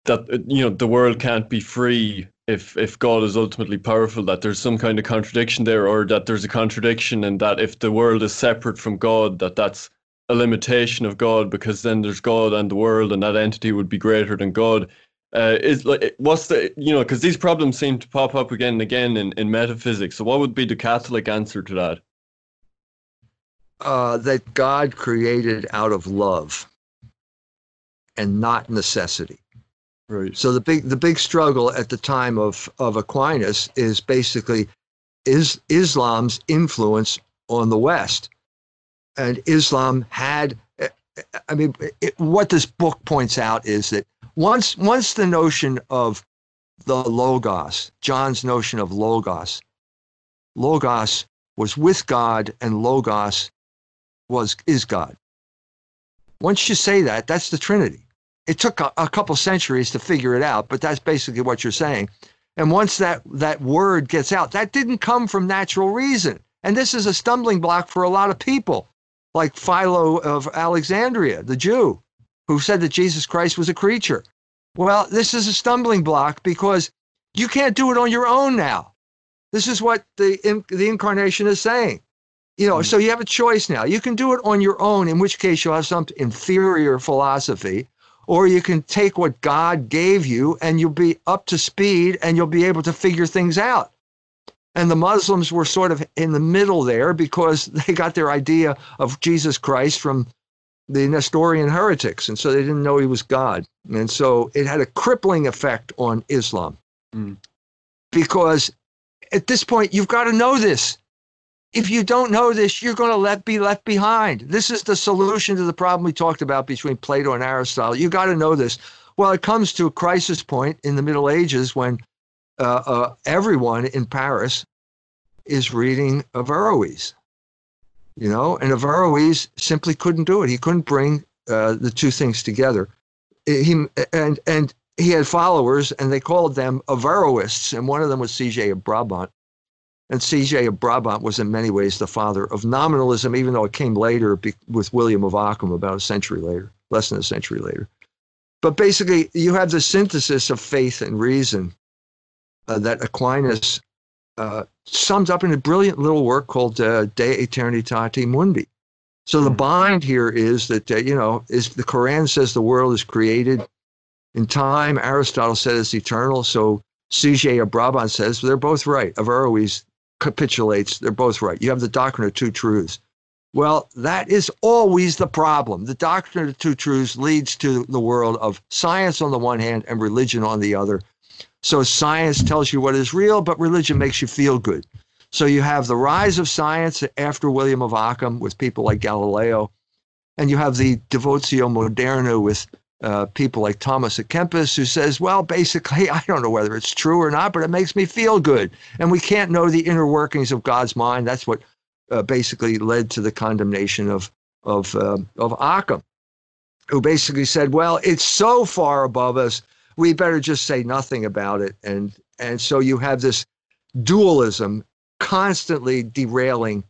that you know the world can't be free if if God is ultimately powerful, that there's some kind of contradiction there, or that there's a contradiction, and that if the world is separate from God, that that's a limitation of God, because then there's God and the world, and that entity would be greater than God. Uh, is like what's the you know because these problems seem to pop up again and again in, in metaphysics. So what would be the Catholic answer to that? Uh, that God created out of love and not necessity. Right. So the big the big struggle at the time of of Aquinas is basically is Islam's influence on the West, and Islam had. Eh, eh, I mean, it, what this book points out is that once once the notion of the logos, John's notion of logos, logos was with God and Logos was is God. Once you say that, that's the Trinity. It took a, a couple centuries to figure it out, but that's basically what you're saying. And once that, that word gets out, that didn't come from natural reason. And this is a stumbling block for a lot of people, like Philo of Alexandria, the Jew, who said that Jesus Christ was a creature. Well, this is a stumbling block because you can't do it on your own now. This is what the, the incarnation is saying. You know, mm-hmm. so you have a choice now. You can do it on your own, in which case you'll have some inferior philosophy, or you can take what God gave you and you'll be up to speed and you'll be able to figure things out. And the Muslims were sort of in the middle there because they got their idea of Jesus Christ from the Nestorian heretics. And so they didn't know he was God. And so it had a crippling effect on Islam. Mm. Because at this point, you've got to know this. If you don't know this, you're going to let, be left behind. This is the solution to the problem we talked about between Plato and Aristotle. You got to know this. Well, it comes to a crisis point in the Middle Ages when uh, uh, everyone in Paris is reading Averroes. You know, and Averroes simply couldn't do it. He couldn't bring uh, the two things together. He and and he had followers, and they called them Averroists, and one of them was Siger of Brabant. And Siger of Brabant was in many ways the father of nominalism, even though it came later with William of Ockham about a century later, less than a century later. But basically, you have the synthesis of faith and reason uh, that Aquinas uh, sums up in a brilliant little work called uh, De Aeternitate Mundi. So the hmm. bind here is that uh, you know is the Quran says the world is created in time. Aristotle said it's eternal. So Siger of Brabant says they're both right. Averroes capitulates. They're both right. You have the doctrine of two truths. Well, that is always the problem. The doctrine of two truths leads to the world of science on the one hand and religion on the other. So science tells you what is real, but religion makes you feel good. So you have the rise of science after William of Ockham with people like Galileo, and you have the devotio moderna with uh, people like Thomas à Kempis, who says, well, basically, I don't know whether it's true or not, but it makes me feel good. And we can't know the inner workings of God's mind. That's what uh, basically led to the condemnation of, of, uh, of Occam, who basically said, well, it's so far above us, we better just say nothing about it. And, and so you have this dualism constantly derailing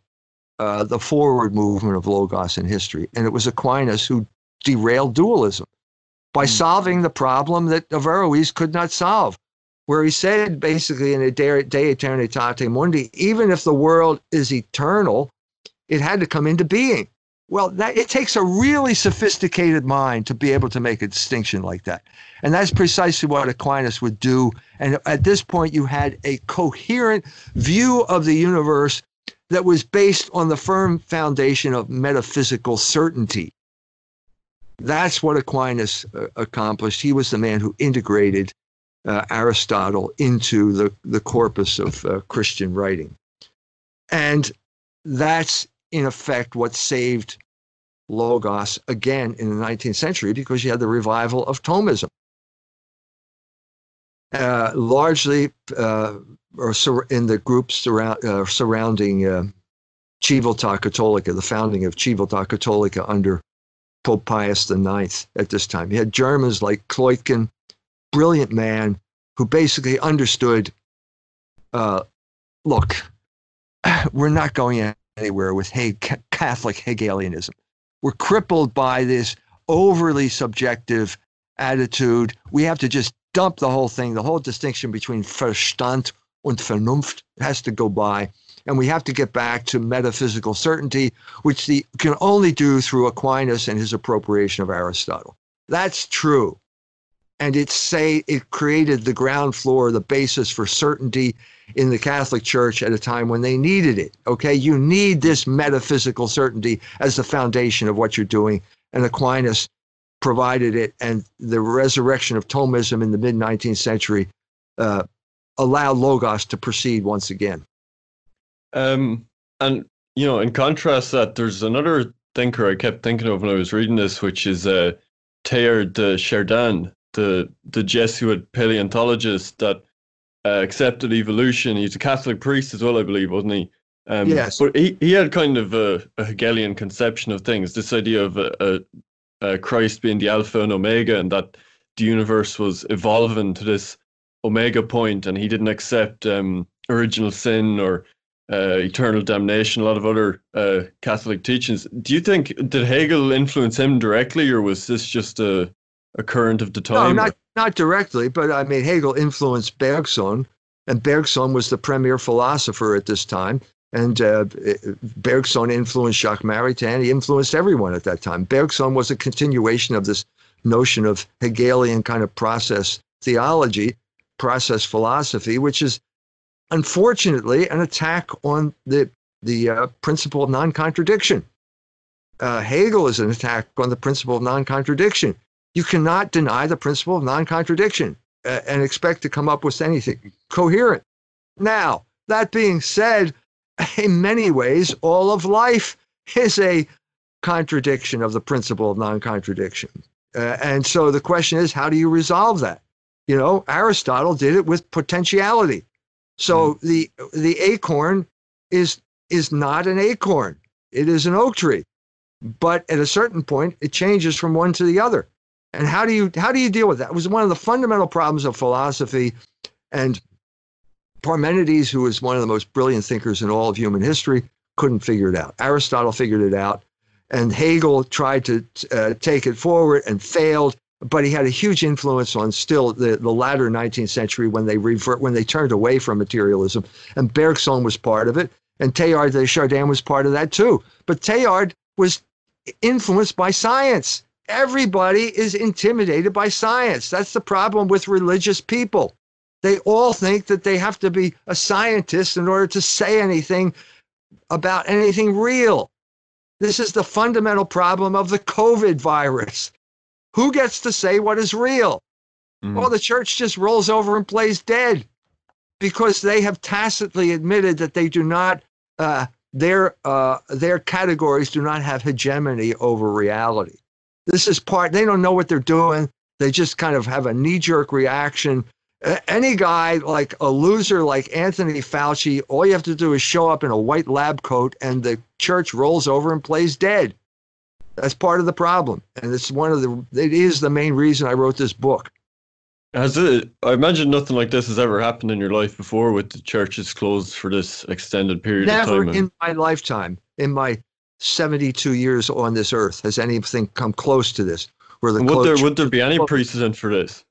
uh, the forward movement of Logos in history. And it was Aquinas who derailed dualism by hmm. solving the problem that Averroes could not solve, where he said basically in a De, de Aeternitate Mundi, even if the world is eternal, it had to come into being. Well, that, it takes a really sophisticated mind to be able to make a distinction like that. And that's precisely what Aquinas would do. And at this point, you had a coherent view of the universe that was based on the firm foundation of metaphysical certainty. That's what Aquinas uh, accomplished. He was the man who integrated uh, Aristotle into the, the corpus of uh, Christian writing. And that's, in effect, what saved Logos again in the 19th century because you had the revival of Thomism. Uh, largely uh, or sur- in the groups uh, surrounding uh, Civiltà Cattolica, the founding of Civiltà Cattolica under Pope Pius IX at this time. You had Germans like Kleutgen, brilliant man who basically understood uh, look, we're not going anywhere with hey, Catholic Hegelianism. We're crippled by this overly subjective attitude. We have to just dump the whole thing. The whole distinction between Verstand und Vernunft has to go by and we have to get back to metaphysical certainty, which the can only do through Aquinas and his appropriation of Aristotle. That's true. And it say it created the ground floor, the basis for certainty in the Catholic Church at a time when they needed it. Okay, you need this metaphysical certainty as the foundation of what you're doing. And Aquinas provided it, and the resurrection of Thomism in the mid 19th century uh, allowed Logos to proceed once again. Um, and you know, in contrast, that there's another thinker I kept thinking of when I was reading this, which is uh, Teilhard de Chardin, the the Jesuit paleontologist that uh, accepted evolution. He's a Catholic priest as well, I believe, wasn't he? Um, Yes. But he, he had kind of a, a Hegelian conception of things, this idea of a, a, a Christ being the Alpha and Omega, and that the universe was evolving to this Omega point, and he didn't accept um, original sin or uh, eternal damnation, a lot of other uh, Catholic teachings. Do you think, did Hegel influence him directly, or was this just a, a current of the No, time? not not directly, but I mean Hegel influenced Bergson, and Bergson was the premier philosopher at this time. And uh, Bergson influenced Jacques Maritain. He influenced everyone at that time. Bergson was a continuation of this notion of Hegelian kind of process theology, process philosophy, which is unfortunately an attack on the the uh, principle of non-contradiction. Uh, Hegel is an attack on the principle of non-contradiction. You cannot deny the principle of non-contradiction uh, and expect to come up with anything coherent. Now, that being said, in many ways, all of life is a contradiction of the principle of non-contradiction. Uh, and so the question is, how do you resolve that? You know, Aristotle did it with potentiality. So the the acorn is is not an acorn; it is an oak tree. But at a certain point, it changes from one to the other. And how do you how do you deal with that? It was one of the fundamental problems of philosophy, and Parmenides, who was one of the most brilliant thinkers in all of human history, couldn't figure it out. Aristotle figured it out, and Hegel tried to uh, take it forward and failed. But he had a huge influence on still the, the latter 19th century when they revert when they turned away from materialism, and Bergson was part of it, and Teilhard de Chardin was part of that too. But Teilhard was influenced by science. Everybody is intimidated by science. That's the problem with religious people. They all think that they have to be a scientist in order to say anything about anything real. This is the fundamental problem of the COVID virus. Who gets to say what is real? Mhm. Well, the church just rolls over and plays dead because they have tacitly admitted that they do not, uh, their, uh, their categories do not have hegemony over reality. This is part, they don't know what they're doing. They just kind of have a knee jerk reaction. Any guy like a loser like Anthony Fauci, all you have to do is show up in a white lab coat and the church rolls over and plays dead. That's part of the problem. And it's one of the, it is the main reason I wrote this book. Has it? I imagine nothing like this has ever happened in your life before, with the churches closed for this extended period Never of time. in my lifetime, in my 72 years on this earth, has anything come close to this. Where the would there would there be any precedent for this?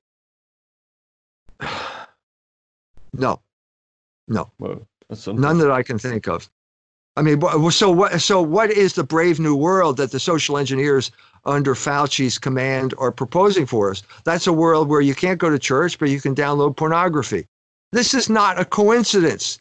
no, no, Well, that's none that I can think of. I mean, so what? So what is the brave new world that the social engineers under Fauci's command are proposing for us? That's a world where you can't go to church, but you can download pornography. This is not a coincidence.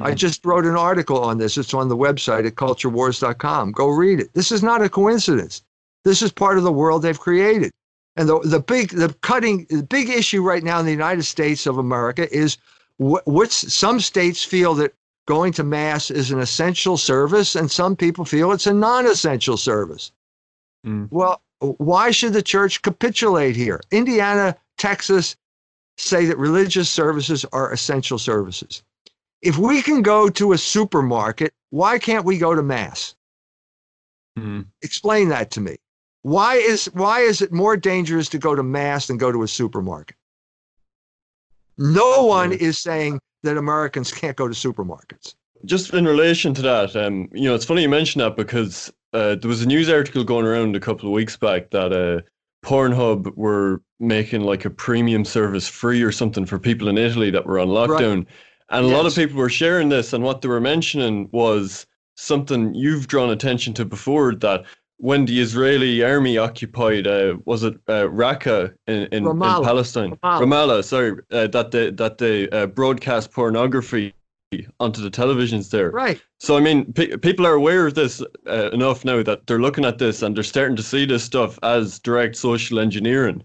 I Mhm. just wrote an article on this. It's on the website at culturewars.com. Go read it. This is not a coincidence. This is part of the world they've created. And the, the big the cutting the big issue right now in the United States of America is wh- what's some states feel that going to mass is an essential service and some people feel it's a non-essential service. Mm. Well, why should the church capitulate here? Indiana, Texas say that religious services are essential services. If we can go to a supermarket, why can't we go to mass? Mhm. Explain that to me. Why is why is it more dangerous to go to mass than go to a supermarket? No one is saying that Americans can't go to supermarkets. Just in relation to that, um, you know, it's funny you mention that because uh, there was a news article going around a couple of weeks back that uh, Pornhub were making like a premium service free or something for people in Italy that were on lockdown, and a lot of people were sharing this, and what they were mentioning was something you've drawn attention to before that when the Israeli army occupied, uh, was it uh, Raqqa in, in, in Palestine? Ramallah. Ramallah, sorry, uh, that they that they uh, broadcast pornography onto the televisions there. Right. So I mean, pe- people are aware of this uh, enough now that they're looking at this and they're starting to see this stuff as direct social engineering.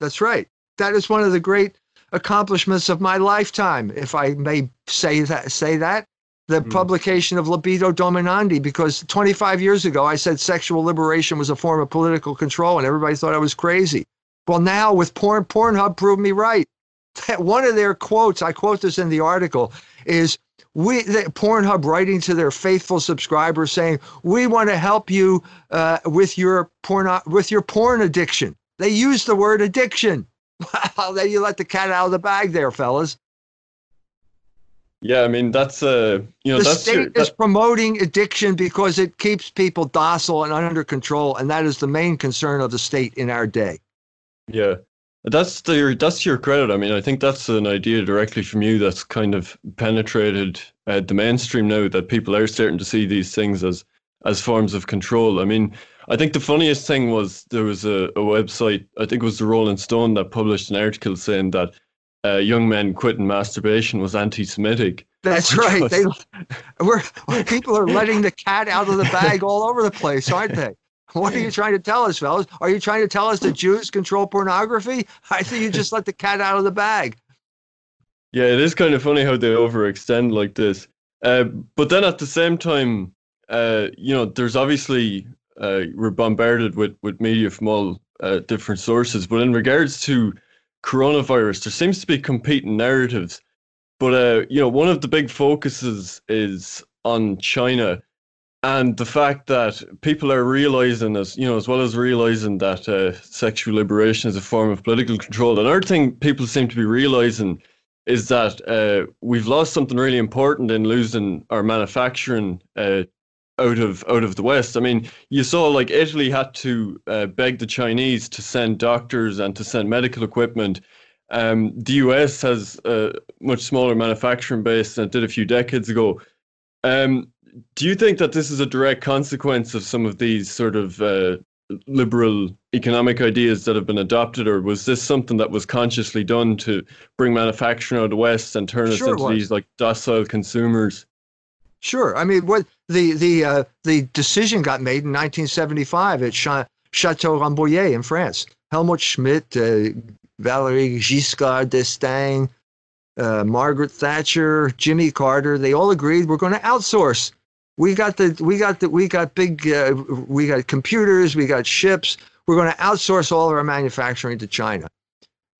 That's right. That is one of the great accomplishments of my lifetime, if I may say that. Say that the Mm. publication of Libido Dominandi, because 25 years ago I said sexual liberation was a form of political control, and everybody thought I was crazy. Well, now with porn, Pornhub proved me right. One of their quotes, I quote this in the article, is we the, Pornhub writing to their faithful subscribers saying, "We want to help you uh, with your porn with your porn addiction." They use the word addiction. Well, then you let the cat out of the bag, there, fellas. Yeah, I mean that's uh, you know the that's state your, is promoting addiction because it keeps people docile and under control, and that is the main concern of the state in our day. yeah. That's the your that's your credit. I mean, I think that's an idea directly from you that's kind of penetrated uh, the mainstream now. That people are starting to see these things as as forms of control. I mean, I think the funniest thing was there was a, a website. I think it was the Rolling Stone that published an article saying that uh, young men quitting masturbation was anti-Semitic. That's right. They, we're, people are letting the cat out of the bag all over the place, aren't they? What are you trying to tell us, fellas? Are you trying to tell us that Jews control pornography? I think you just let the cat out of the bag. Yeah, it is kind of funny how they overextend like this. Uh, but then at the same time, uh, you know, there's obviously uh, we're bombarded with with media from all uh, different sources. But in regards to coronavirus, there seems to be competing narratives. But uh, you know, one of the big focuses is on China and the fact that people are realizing as you know as well as realizing that uh, sexual liberation is a form of political control another thing people seem to be realizing is that uh, we've lost something really important in losing our manufacturing uh, out of out of the west. I mean you saw like italy had to uh, beg the chinese to send doctors and to send medical equipment. Um, the us has a much smaller manufacturing base than it did a few decades ago. Um, do you think that this is a direct consequence of some of these sort of uh, liberal economic ideas that have been adopted, or was this something that was consciously done to bring manufacturing out of the West and turn us Sure it into these like docile consumers? Sure. I mean, what the the uh, the decision got made in 1975 at Cha- Chateau Rambouillet in France. Helmut Schmidt, uh, Valéry Giscard d'Estaing, uh, Margaret Thatcher, Jimmy Carter, they all agreed we're going to outsource. We got the we got the we got big uh, we got computers, we got ships. We're going to outsource all of our manufacturing to China.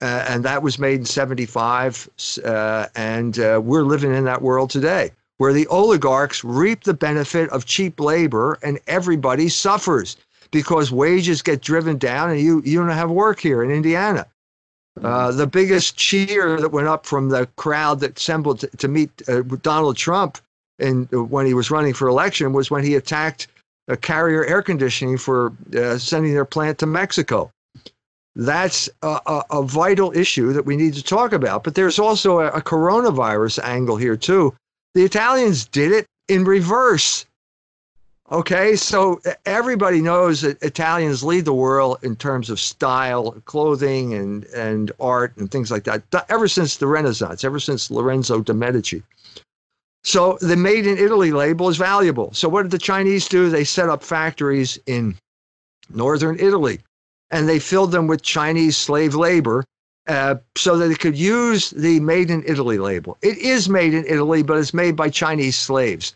Uh, and that was made in 75 uh, and we're living in that world today where the oligarchs reap the benefit of cheap labor and everybody suffers because wages get driven down and you, you don't have work here in Indiana. Uh, the biggest cheer that went up from the crowd that assembled to, to meet uh, Donald Trump and when he was running for election was when he attacked uh, Carrier Air Conditioning for uh, sending their plant to Mexico. That's a, a, a, vital issue that we need to talk about. But there's also a, a coronavirus angle here too. The Italians did it in reverse. Okay, so everybody knows that Italians lead the world in terms of style, clothing, and and art and things like that. Ever since the Renaissance, ever since Lorenzo de Medici. So the made in Italy label is valuable. So what did the Chinese do? They set up factories in northern Italy, and they filled them with Chinese slave labor. Uh, so that they could use the made in Italy label. It is made in Italy, but it's made by Chinese slaves.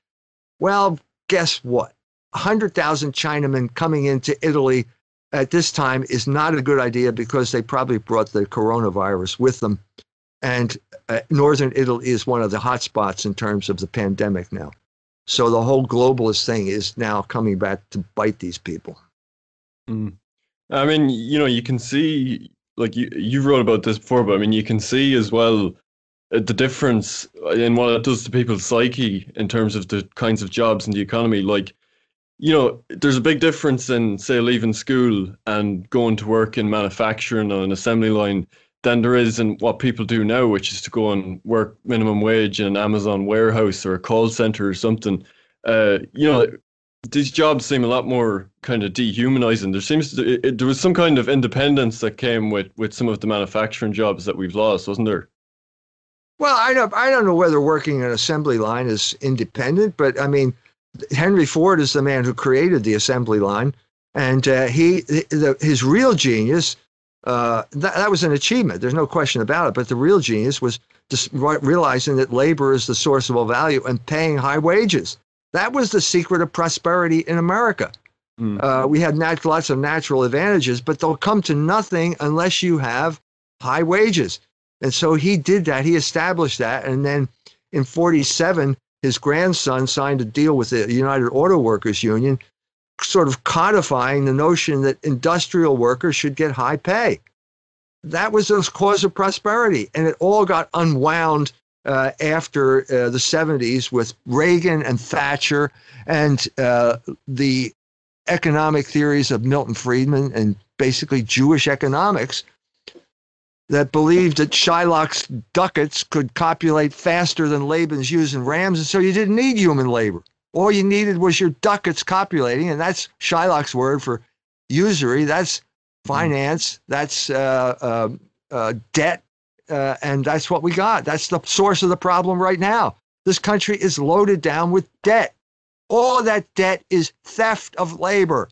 Well, guess what? 100,000 Chinamen coming into Italy at this time is not a good idea because they probably brought the coronavirus with them. And uh, northern Italy is one of the hotspots in terms of the pandemic now. So the whole globalist thing is now coming back to bite these people. Mm. I mean, you know, you can see, like you you wrote about this before, but I mean, you can see as well uh, the difference in what it does to people's psyche in terms of the kinds of jobs in the economy. Like, you know, there's a big difference in, say, leaving school and going to work in manufacturing on an assembly line than there is in what people do now, which is to go and work minimum wage in an Amazon warehouse or a call center or something. Uh, you know, these jobs seem a lot more kind of dehumanizing. There seems to it, it, there was some kind of independence that came with with some of the manufacturing jobs that we've lost, wasn't there? Well, I don't I don't know whether working an assembly line is independent, but I mean, Henry Ford is the man who created the assembly line, and uh, he the, his real genius uh, that, that was an achievement. There's no question about it. But the real genius was just realizing that labor is the source of all value and paying high wages. That was the secret of prosperity in America. Mm. Uh, we had nat- lots of natural advantages, but they'll come to nothing unless you have high wages. And so he did that. He established that, and then in 47, his grandson signed a deal with the United Auto Workers Union, sort of codifying the notion that industrial workers should get high pay. That was the cause of prosperity. And it all got unwound uh, after uh, the 70s with Reagan and Thatcher and uh, the economic theories of Milton Friedman and basically Jewish economics that believed that Shylock's ducats could copulate faster than Laban's ewes and rams, and so you didn't need human labor. All you needed was your ducats copulating, and that's Shylock's word for usury. That's finance. That's uh, uh, uh, debt, uh, and that's what we got. That's the source of the problem right now. This country is loaded down with debt. All of that debt is theft of labor.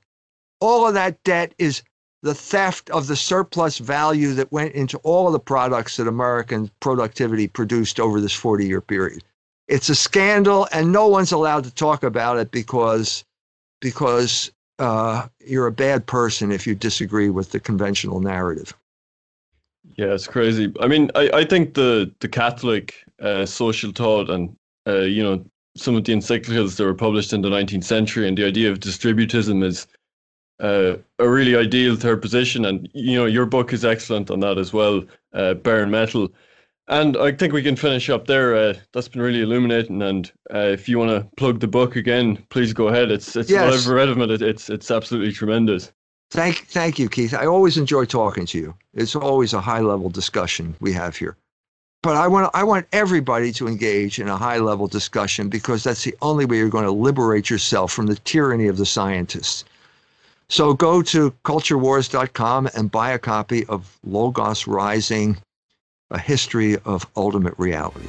All of that debt is the theft of the surplus value that went into all of the products that American productivity produced over this 40 year period. It's a scandal, and no one's allowed to talk about it because, because uh, you're a bad person if you disagree with the conventional narrative. Yeah, it's crazy. I mean, I, I think the the Catholic uh, social thought and uh, you know some of the encyclicals that were published in the 19th century and the idea of distributism is uh, a really ideal third position. And you know, your book is excellent on that as well, uh, Bare Metal. And I think we can finish up there. Uh, that's been really illuminating. And uh, if you want to plug the book again, please go ahead. It's it's yes. what I've read of it. It's it's absolutely tremendous. Thank thank you, Keith. I always enjoy talking to you. It's always a high level discussion we have here. But I want I want everybody to engage in a high level discussion because that's the only way you're going to liberate yourself from the tyranny of the scientists. So go to culturewars.com and buy a copy of Logos Rising, a history of ultimate reality.